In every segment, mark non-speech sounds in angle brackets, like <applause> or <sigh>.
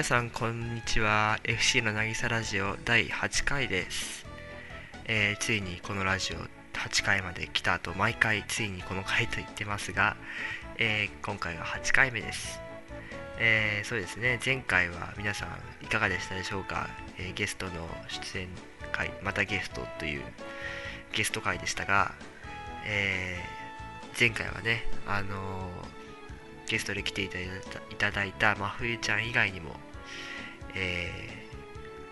皆さんこんにちは。FC の渚ラジオ第8回です、えーついにこのラジオ8回まで来たと毎回ついにこの回と言ってますが、えー今回が8回目です、えーそうですね。前回は皆さんいかがでしたでしょうか、えゲストの出演会またゲストというゲスト会でしたが、えー前回はねあのゲストで来ていただいた真冬ちゃん以外にも、え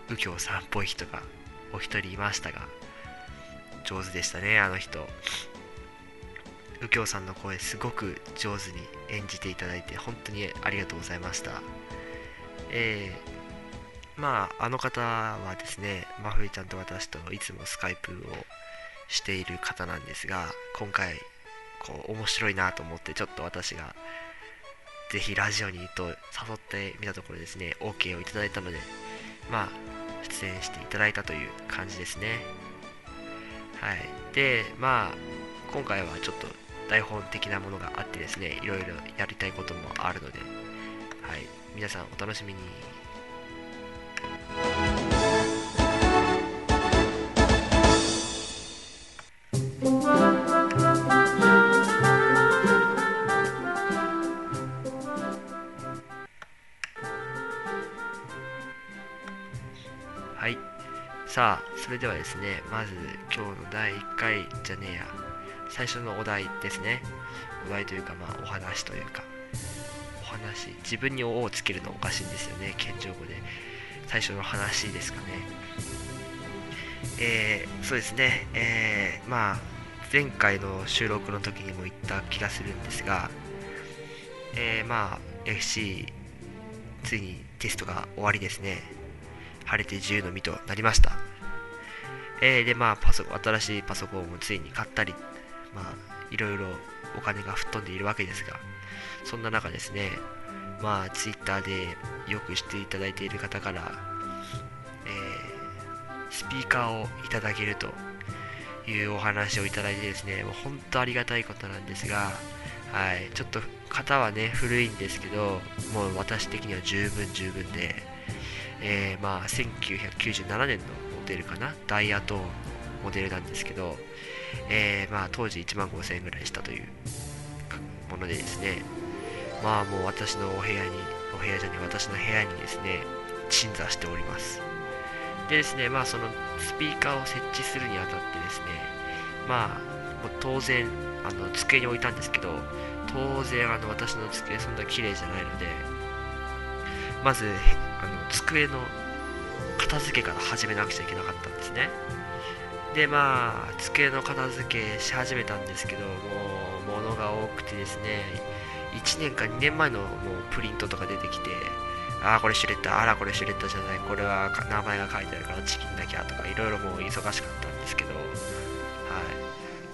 ー、右京さんっぽい人がお一人いましたが、上手でしたね、あの人。右京さんの声、すごく上手に演じていただいて、本当にありがとうございました。えー、まあ、あの方はですね、真冬ちゃんと私といつもスカイプをしている方なんですが、今回、こう、面白いなと思って、ちょっと私がぜひラジオにと誘ってみたところですね、OK をいただいたので、まあ、出演していただいたという感じですね。はい。で、まあ、今回はちょっと台本的なものがあってですね、いろいろやりたいこともあるので、はい。皆さんお楽しみに。さあ、それではですね、まず今日の第1回じゃねえや、最初のお題ですね。お題というか、まあ、お話というか、お話、自分に「お」をつけるのおかしいんですよね、謙譲語で。最初の話ですかね。えー、そうですね、えー、まあ、前回の収録の時にも言った気がするんですが、えー、まあ、FC、ついにテストが終わりですね。晴れて自由の身となりました。えー、で、まあ、パソコン、新しいパソコンをついに買ったり、まあ、いろいろお金が吹っ飛んでいるわけですが、そんな中ですね、まあ、ツイッターでよくしていただいている方から、えー、スピーカーをいただけるというお話をいただいてですね、もう本当ありがたいことなんですが、はい、ちょっと型はね、古いんですけど、もう私的には十分十分で、えーまあ、1997年のデルかな、ダイヤトーンのモデルなんですけど、えーまあ、当時1万5000円ぐらいしたというものでですね、まあもう私のお部屋に、お部屋じゃね私の部屋にですね、鎮座しております。でですね、まあそのスピーカーを設置するにあたってですね、まあ当然、あの机に置いたんですけど、当然あの私の机そんな綺麗じゃないので、まずあの机の片付けから始めなくちゃいけなかったんですね。で、まあ、机の片付けし始めたんですけど、もう物が多くてですね、1年か2年前のもうプリントとか出てきて、ああ、これシュレッダー、あら、これシュレッダーじゃない、これは名前が書いてあるからチキンなきゃとか、いろいろもう忙しかったんですけど、は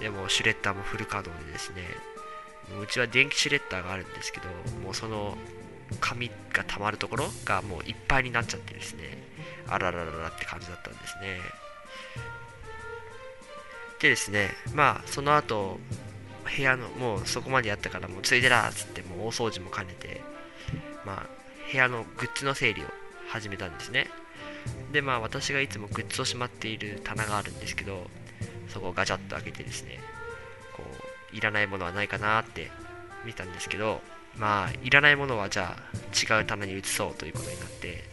い。でも、シュレッダーもフル稼働でですね、うちは電気シュレッダーがあるんですけど、もうその紙が溜まるところがもういっぱいになっちゃってですね、あららららって感じだったんですね。でですね、まあ、その後、部屋の、もうそこまでやったから、もうついでらっつって、もう大掃除も兼ねて、まあ、部屋のグッズの整理を始めたんですね。で、まあ、私がいつもグッズをしまっている棚があるんですけど、そこをガチャッと開けてですね、こう、いらないものはないかなって見たんですけど、まあ、いらないものはじゃあ違う棚に移そうということになって、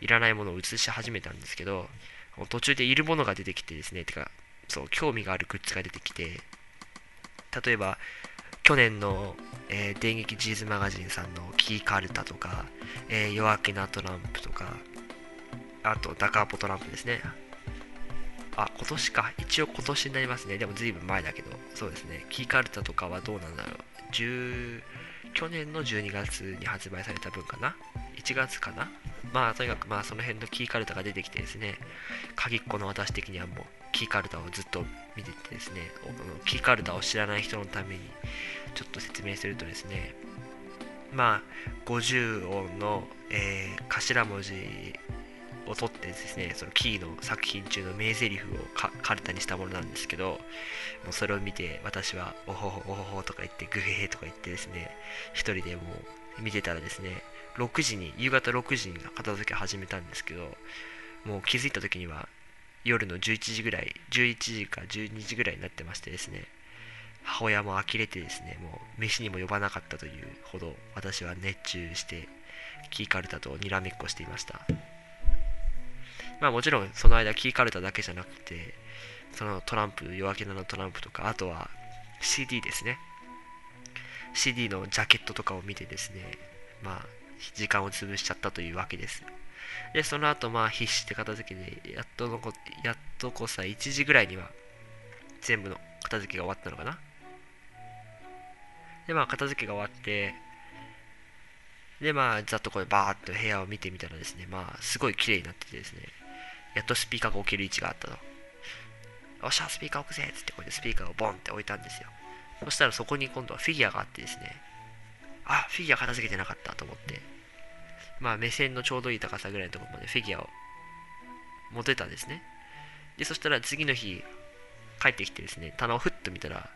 いらないものを移し始めたんですけど、途中でいるものが出てきてですね、てか、そう、興味があるグッズが出てきて、例えば、去年の、えー電撃ジーズマガジンさんのキーカルタとか、えー夜明けのトランプとか、あと、ダカーポトランプですね。あ、今年か。一応今年になりますね。でも随分前だけど、そうですね。キーカルタとかはどうなんだろう。去年の12月に発売された分かな ?1 月かな？まあ、とにかくまあ、その辺のキーカルタが出てきてですね、鍵っ子の私的にはもう、キーカルタをずっと見ててですね、キーカルタを知らない人のために、ちょっと説明するとですね、まあ、50音の、えー頭文字を取ってですね、そのキーの作品中の名台詞をかカルタにしたものなんですけど、もうそれを見て私は、おほほおほほとか言って、グヘヘとか言ってですね、一人でもう見てたらですね、6時に夕方6時に片付け始めたんですけどもう気づいた時には夜の11時ぐらい11時か12時ぐらいになってましてですね母親も呆れてですねもう飯にも呼ばなかったというほど私は熱中してキーカルタとにらめっこしていました。まあもちろんその間キーカルタだけじゃなくてそのトランプ夜明けのトランプとかあとは CD ですね。CD のジャケットとかを見てですねまあ時間を潰しちゃったというわけです。でその後まあ必死で片付けでやっとのこやっとこさ1時ぐらいには全部の片付けが終わったのかな。でまあ片付けが終わってでまあざっとこれバーっと部屋を見てみたらですねまあすごい綺麗になっててですねやっとスピーカーが置ける位置があったと。よっしゃスピーカー置くぜっつってこれでスピーカーをボンって置いたんですよ。そしたらそこに今度はフィギュアがあってですねあフィギュア片付けてなかったと思って。まあ目線のちょうどいい高さぐらいのところまでフィギュアを持てたんですね。でそしたら次の日帰ってきてですね棚をふっと見たら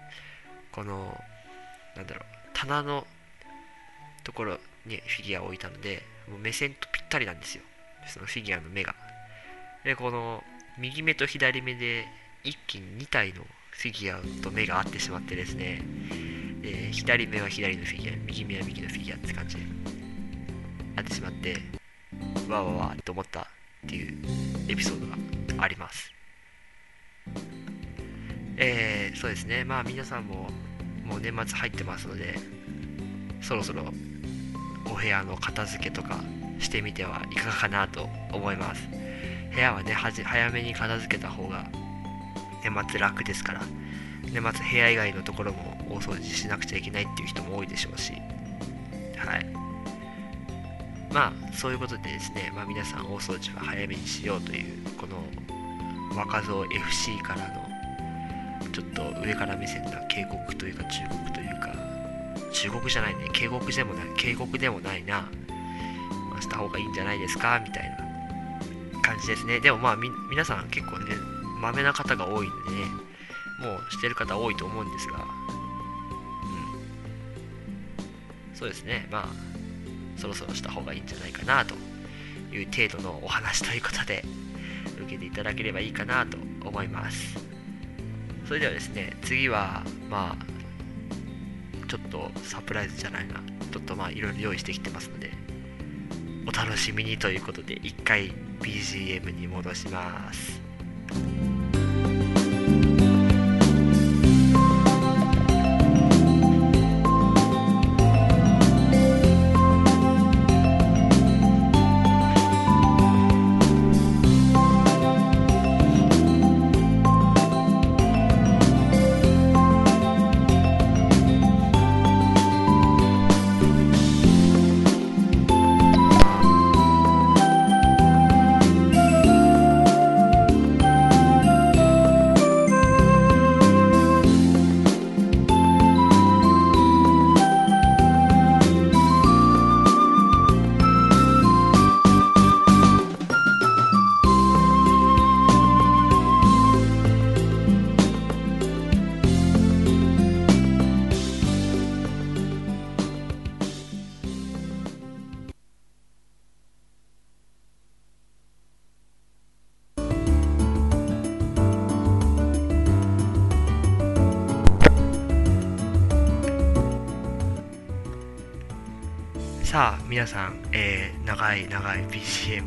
このなんだろう棚のところにフィギュアを置いたのでもう目線とぴったりなんですよ。そのフィギュアの目が。でこの右目と左目で一気に2体のフィギュアと目が合ってしまってですね。で左目は左のフィギュア右目は右のフィギュアって感じでなってしまってわわわと思ったっていうエピソードがあります。えー、そうですね。まあ皆さんももう年末入ってますのでそろそろお部屋の片付けとかしてみてはいかがかなと思います。部屋はね早めに片付けた方が年末楽ですから。年末部屋以外のところも大掃除しなくちゃいけないっていう人も多いでしょうし。はい。まあそういうことでですね、まあ、皆さん大掃除は早めにしようというこの若造 FC からのちょっと上から目線な警告というか忠告というか中国じゃないね警告でもない警告でもないな、まあ、した方がいいんじゃないですかみたいな。感じですね。でもまあ皆さん結構ねまめな方が多いのでねもうしてる方多いと思うんですが。うん。そうですね。まあそろそろした方がいいんじゃないかなという程度のお話ということで受けていただければいいかなと思います。それではですね次はまあちょっとサプライズじゃないな。ちょっとまあいろいろ用意してきてますので楽しみにということで一回 BGM に戻します。皆さん、えー、長い長い BGM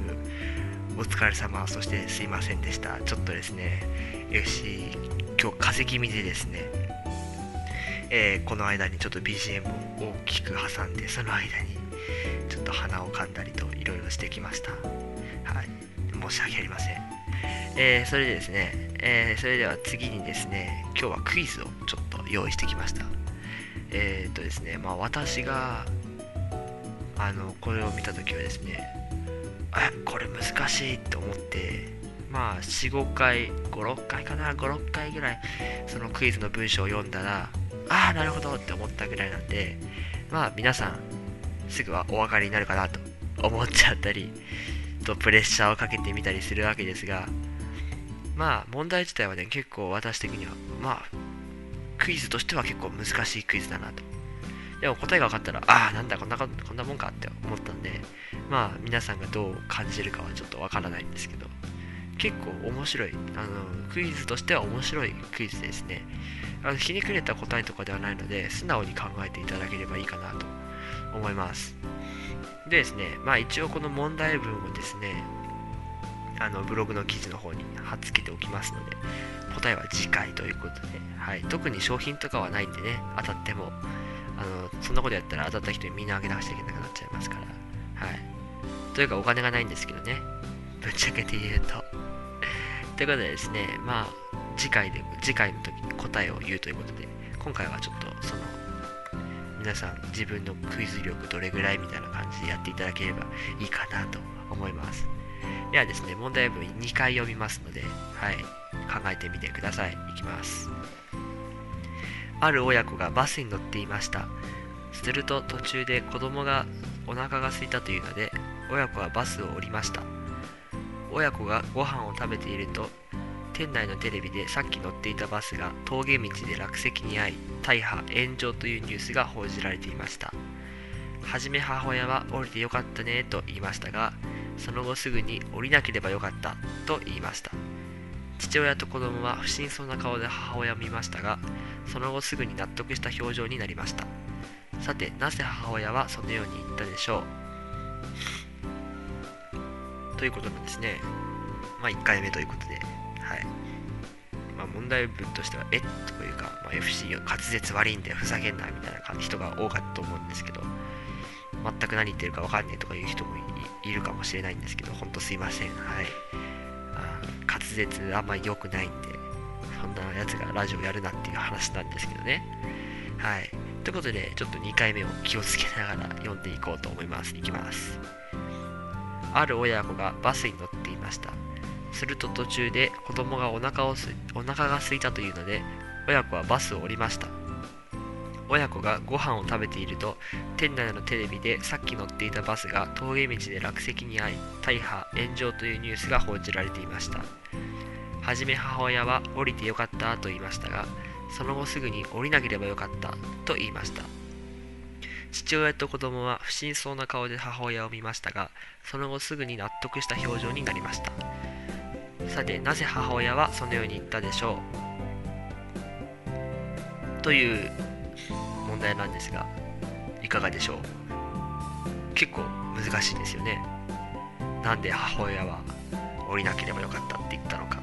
お疲れ様そしてすいませんでした。ちょっとですね FC 今日風邪気味でですね、えー、この間にちょっと BGM を大きく挟んでその間にちょっと鼻を噛んだりといろいろしてきました。はい。申し訳ありません。えー、それでですね、えー、それでは次にですね今日はクイズをちょっと用意してきました。えっ、とですねまあ私があのこれを見た時はですねあこれ難しいと思ってまあ45回56回かな56回ぐらいそのクイズの文章を読んだらああなるほどって思ったぐらいなんでまあ皆さんすぐはお分かりになるかなと思っちゃったりとプレッシャーをかけてみたりするわけですがまあ問題自体はね結構私的にはまあクイズとしては結構難しいクイズだなと。でも答えが分かったら、ああ、なんだこんな、こんなもんかって思ったんで、まあ皆さんがどう感じるかはちょっとわからないんですけど、結構面白い、あの、クイズとしては面白いクイズですね。あのひねくれた答えとかではないので、素直に考えていただければいいかなと思います。でですね、まあ一応この問題文をですね、あのブログの記事の方に貼っつけておきますので、答えは次回ということで、はい、特に商品とかはないんでね、当たっても、あのそんなことやったら当たった人にみんなあげなくちゃいけなくなっちゃいますから、はい。というかお金がないんですけどね、ぶっちゃけて言うと。<laughs> ということでですね、まあ、次回で、次回の時に答えを言うということで、今回はちょっとその、皆さん自分のクイズ力どれぐらいみたいな感じでやっていただければいいかなと思います。ではですね、問題文2回読みますので、はい、考えてみてください。いきます。ある親子がバスに乗っていました。すると途中で子供がお腹が空いたというので、親子はバスを降りました。親子がご飯を食べていると、店内のテレビでさっき乗っていたバスが峠道で落石に遭い、大破、炎上というニュースが報じられていました。はじめ母親は降りてよかったねと言いましたが、その後すぐに降りなければよかったと言いました父親と子供は不審そうな顔で母親を見ましたがその後すぐに納得した表情になりました。さてなぜ母親はそのように言ったでしょう？ということなんですね。まあ1回目ということで。はい。まあ、問題文としては、えというか、まあ、FC が滑舌悪いんでふざけんなみたいな人が多かったと思うんですけど、全く何言ってるか分かんねえとかいう人もいるかもしれないんですけど、ほんとすいません。はい。舌あんまり良くないんで、そんなやつがラジオやるなっていう話なんですけどね。はい。ということで、ちょっと2回目を気をつけながら読んでいこうと思います。いきます。ある親子がバスに乗っていました。すると途中で子供がお腹をすお腹が空いたというので、親子はバスを降りました。親子がご飯を食べていると店内のテレビでさっき乗っていたバスが峠道で落石に遭い大破炎上というニュースが報じられていました。はじめ母親は降りてよかったと言いましたがその後すぐに降りなければよかったと言いました。父親と子供は不審そうな顔で母親を見ましたがその後すぐに納得した表情になりました。さてなぜ母親はそのように言ったでしょう？という題なんですがいかがでしょう？結構難しいですよね。なんで母親は降りなければよかったって言ったのか。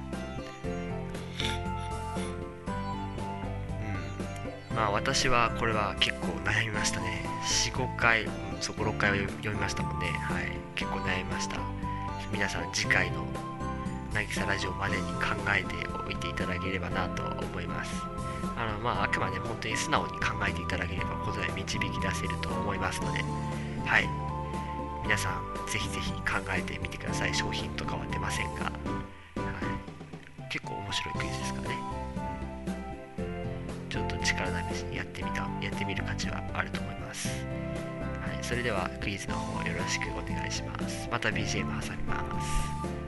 うん。まあ私はこれは結構悩みましたね。45回そこ6回は読みましたもんね。はい。結構悩みました。皆さん次回の渚ラジオまでに考えておいていただければなと思います。あの、まあ、あくまで本当に素直に考えていただければ答え導き出せると思いますので、はい。皆さん、ぜひぜひ考えてみてください。商品とかは出ませんが、はい、結構面白いクイズですからね。ちょっと力試しにやってみた、やってみる価値はあると思います。はい、それではクイズの方よろしくお願いします。また BGM 挟みます。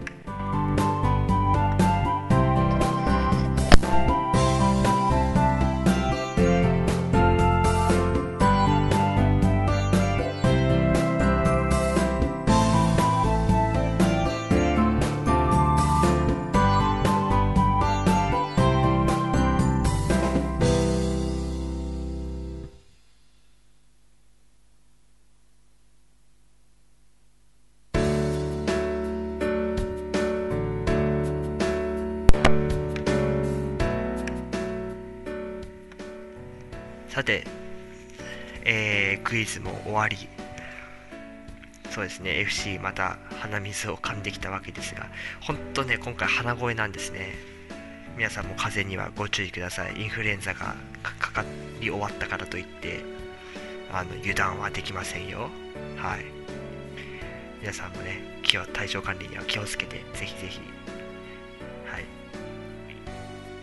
さて、えー、クイズも終わり、そうですね、FC また鼻水を噛んできたわけですが、本当ね、今回鼻声なんですね。皆さんも風邪にはご注意ください。インフルエンザがかかり終わったからといって、あの油断はできませんよ。はい。皆さんもね、気を体調管理には気をつけて、ぜひぜひ、は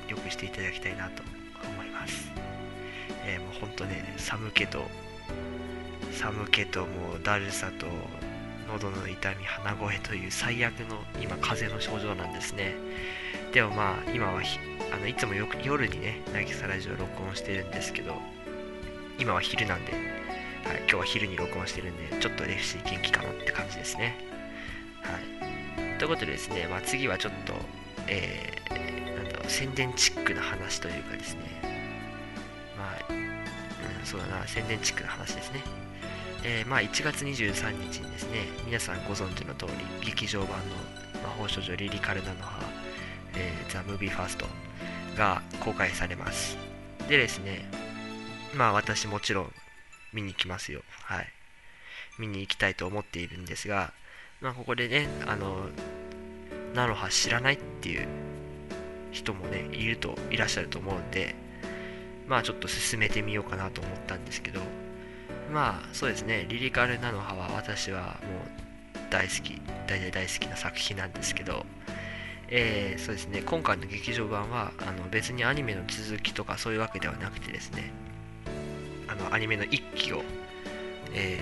い、よくしていただきたいなと思います。えー、もうほんとね、寒気と、寒気ともうだるさと、喉の痛み、鼻声という最悪の今、風邪の症状なんですね。でもまあ、今はあのいつもよく夜にね、渚ラジオ録音してるんですけど、今は昼なんで、はい、今日は昼に録音してるんで、ちょっと FC 元気かなって感じですね。はい。ということでですね、まあ、次はちょっと、えー、なんだろう、宣伝チックな話というかですね、そうだな、宣伝チックな話ですね。えー、まあ、1月23日にですね、皆さんご存知の通り、劇場版の魔法少女リリカルナの葉、えー、ザ・ムービーファーストが公開されます。でですね、まあ私もちろん見に行きますよ。はい。見に行きたいと思っているんですが、まあここでね、あの、菜の葉知らないっていう人もね、いると、いらっしゃると思うんで、まあちょっと進めてみようかなと思ったんですけど、まあそうですね、リリカル菜のは私はもう大好き、大体大好きな作品なんですけど、えー、そうですね、今回の劇場版はあの別にアニメの続きとかそういうわけではなくてですね、あのアニメの1期を、え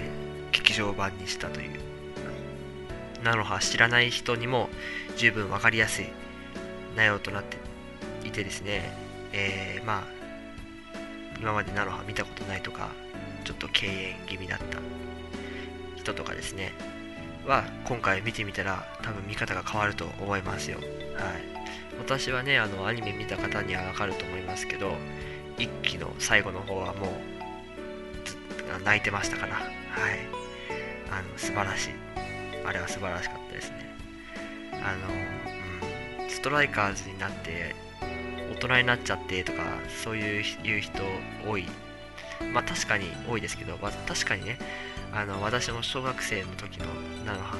ー、劇場版にしたという、菜の葉知らない人にも十分分かりやすい内容となっていてですね、えー、まあ、今まで菜の葉見たことないとか、ちょっと敬遠気味だった人とかですね、は今回見てみたら多分見方が変わると思いますよ。はい。私はね、あの、アニメ見た方にはわかると思いますけど、一期の最後の方はもう、泣いてましたから、はい。あの、素晴らしい。あれは素晴らしかったですね。あの、うん、ストライカーズになって、人になっちゃってとか、そういう言う人多い。まあ確かに多いですけど、まあ、確かにね、あの私も小学生の時の菜の花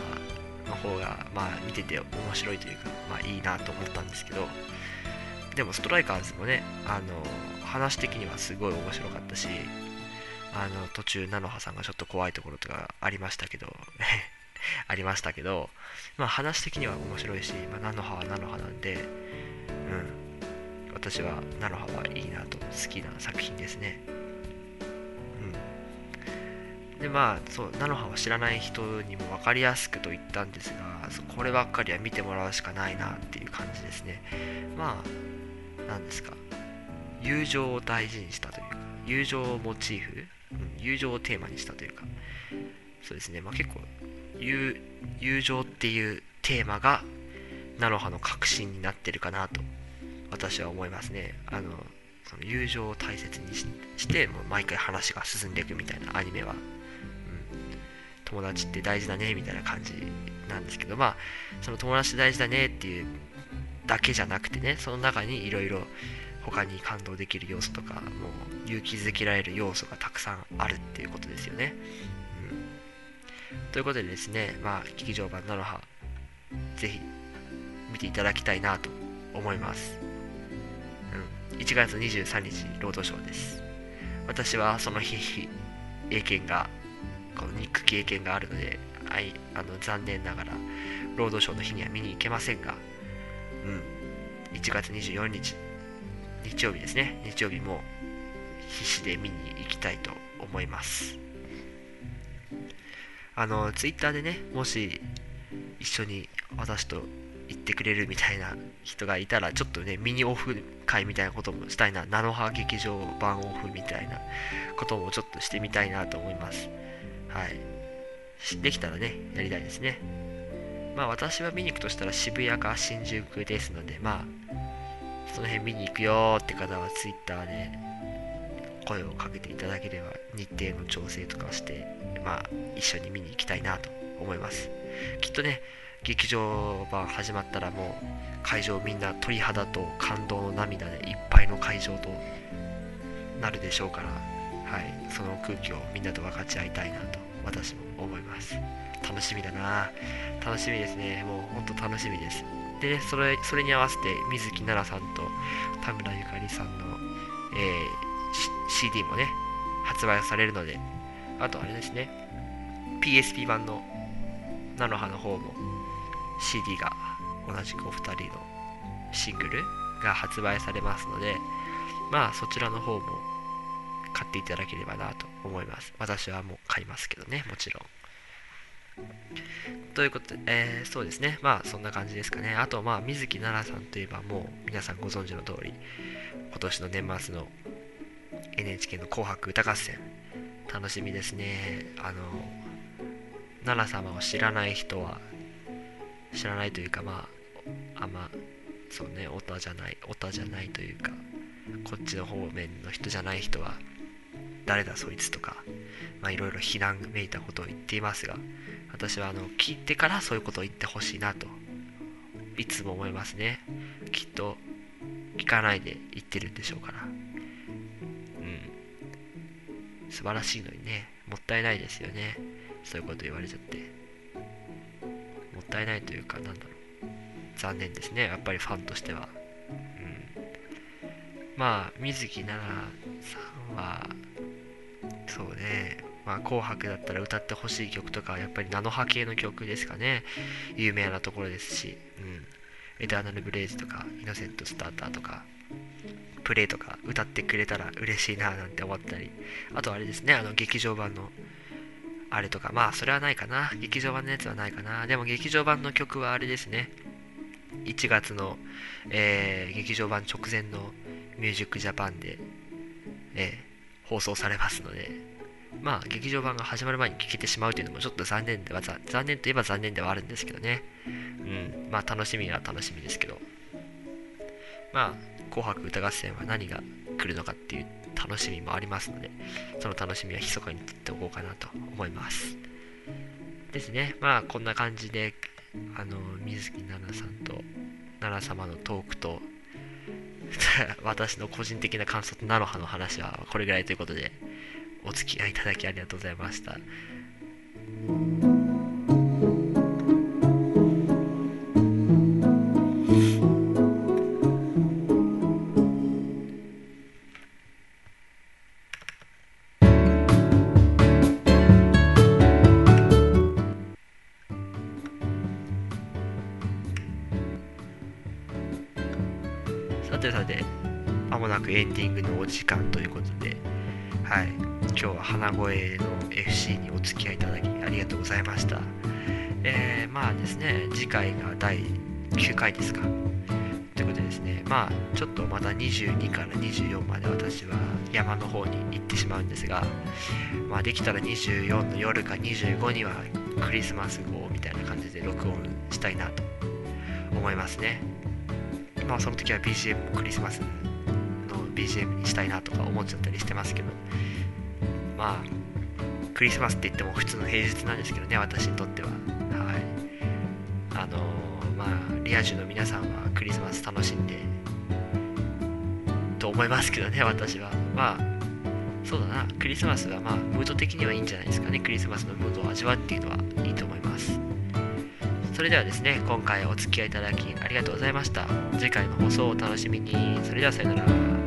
の方が、まあ、見てて面白いというか、まあ、いいなと思ったんですけどでもストライカーズもねあの話的にはすごい面白かったしあの途中菜の葉さんがちょっと怖いところとかありましたけど <laughs> ありましたけど、まあ、話的には面白いし、まあ、菜の葉は菜の葉なんで、うん、私は菜の葉はいいなと好きな作品ですね。うん。でまあそう菜の葉を知らない人にも分かりやすくと言ったんですがこればっかりは見てもらうしかないなっていう感じですね。まあ何ですか。友情を大事にしたというか友情をモチーフ、うん、友情をテーマにしたというかそうですね。まあ結構友友情っていうテーマが菜の葉の核心になってるかなと私は思いますね。あのその友情を大切にしてもう毎回話が進んでいくみたいなアニメは。うん。友達って大事だねみたいな感じなんですけどまあその友達大事だねっていうだけじゃなくてねその中にいろいろ他に感動できる要素とかもう勇気づけられる要素がたくさんあるっていうことですよね、うん、ということでですねまあ劇場版菜の葉ぜひ見ていただきたいなと思います、1月23日ロードショーです。私はその日英検がこのニック経験があるので、はい、あの残念ながら、ロードショーの日には見に行けませんが、うん、1月24日、日曜日ですね、日曜日も必死で見に行きたいと思います。あの、ツイッターでね、もし一緒に私と行ってくれるみたいな人がいたら、ちょっとね、ミニオフ会みたいなこともしたいな、菜の葉劇場版オフみたいなこともちょっとしてみたいなと思います。はい。できたらね、やりたいですね。まあ私は見に行くとしたら渋谷か新宿ですので、まあ、その辺見に行くよって方は Twitter で声をかけていただければ日程の調整とかして、まあ一緒に見に行きたいなと思います。きっとね、劇場版始まったらもう会場みんな鳥肌と感動の涙でいっぱいの会場となるでしょうから、はい、その空気をみんなと分かち合いたいなと私も思います。楽しみだな楽しみですね。もうほんと楽しみです。でねそれそれに合わせて水木奈々さんと田村ゆかりさんの、えー、CD もね発売されるのであとあれですね PSP 版の菜の葉の方も CD が同じくお二人のシングルが発売されますのでまあそちらの方も買っていただければなと思います。私はもう買いますけどね、もちろん。ということで、えー、そうですね。まあ、そんな感じですかね。あと、まあ、水木奈々さんといえば、もう皆さんご存知の通り、今年の年末の NHK の紅白歌合戦、楽しみですねあの奈良様を知らない人は知らないというかまああんまそうねオタじゃないオタじゃないというかこっちの方面の人じゃない人は誰だそいつとかまあいろいろ非難めいたことを言っていますが私はあの聞いてからそういうことを言ってほしいなといつも思いますね。きっと聞かないで言ってるんでしょうから。うん。素晴らしいのにねもったいないですよね。そういうこと言われちゃって。ったいないというかなんだろう。残念ですねやっぱりファンとしては。うん。まあ水木奈々さんはそうねまあ、紅白だったら歌ってほしい曲とかやっぱりナノ波系の曲ですかね。有名なところですし、うん、エターナルブレイズとかイノセントスターターとかプレイとか歌ってくれたら嬉しいななんて思ったり。あとあれですねあの劇場版のあれとかまあそれはないかな。劇場版のやつはないかな。でも劇場版の曲はあれですね。1月の、えー、劇場版直前のミュージックジャパンで、えー、放送されますので。まあ、劇場版が始まる前に聞けてしまうというのもちょっと残念では、残念といえば残念ではあるんですけどね。うん、まあ楽しみは楽しみですけど。まあ、紅白歌合戦は何が来るのかっていう楽しみもありますので、その楽しみは密かにとっておこうかなと思います。ですね。まあ、こんな感じで、あの、水木奈々さんと奈々様のトークと、<laughs> 私の個人的な感想と菜の葉の話はこれぐらいということで、お付き合いいただきありがとうございました。花声の FC にお付き合いいただきありがとうございました。えー、まあですね、次回が第9回ですか。ということでですね、まあちょっとまた22から24まで私は山の方に行ってしまうんですが、まあできたら24の夜か25にはクリスマス号みたいな感じで録音したいなと思いますね。まあその時は BGM もクリスマスの BGM にしたいなとか思っちゃったりしてますけど、まあ、クリスマスって言っても普通の平日なんですけどね、私にとっては。はい。あの、まあ、リア充の皆さんはクリスマス楽しんで、と思いますけどね、私は。まあ、そうだな、クリスマスはまあ、ムード的にはいいんじゃないですかね、クリスマスのムードを味わうっていうのはいいと思います。それではですね、今回お付き合いいただきありがとうございました。次回の放送をお楽しみに。それではさよなら。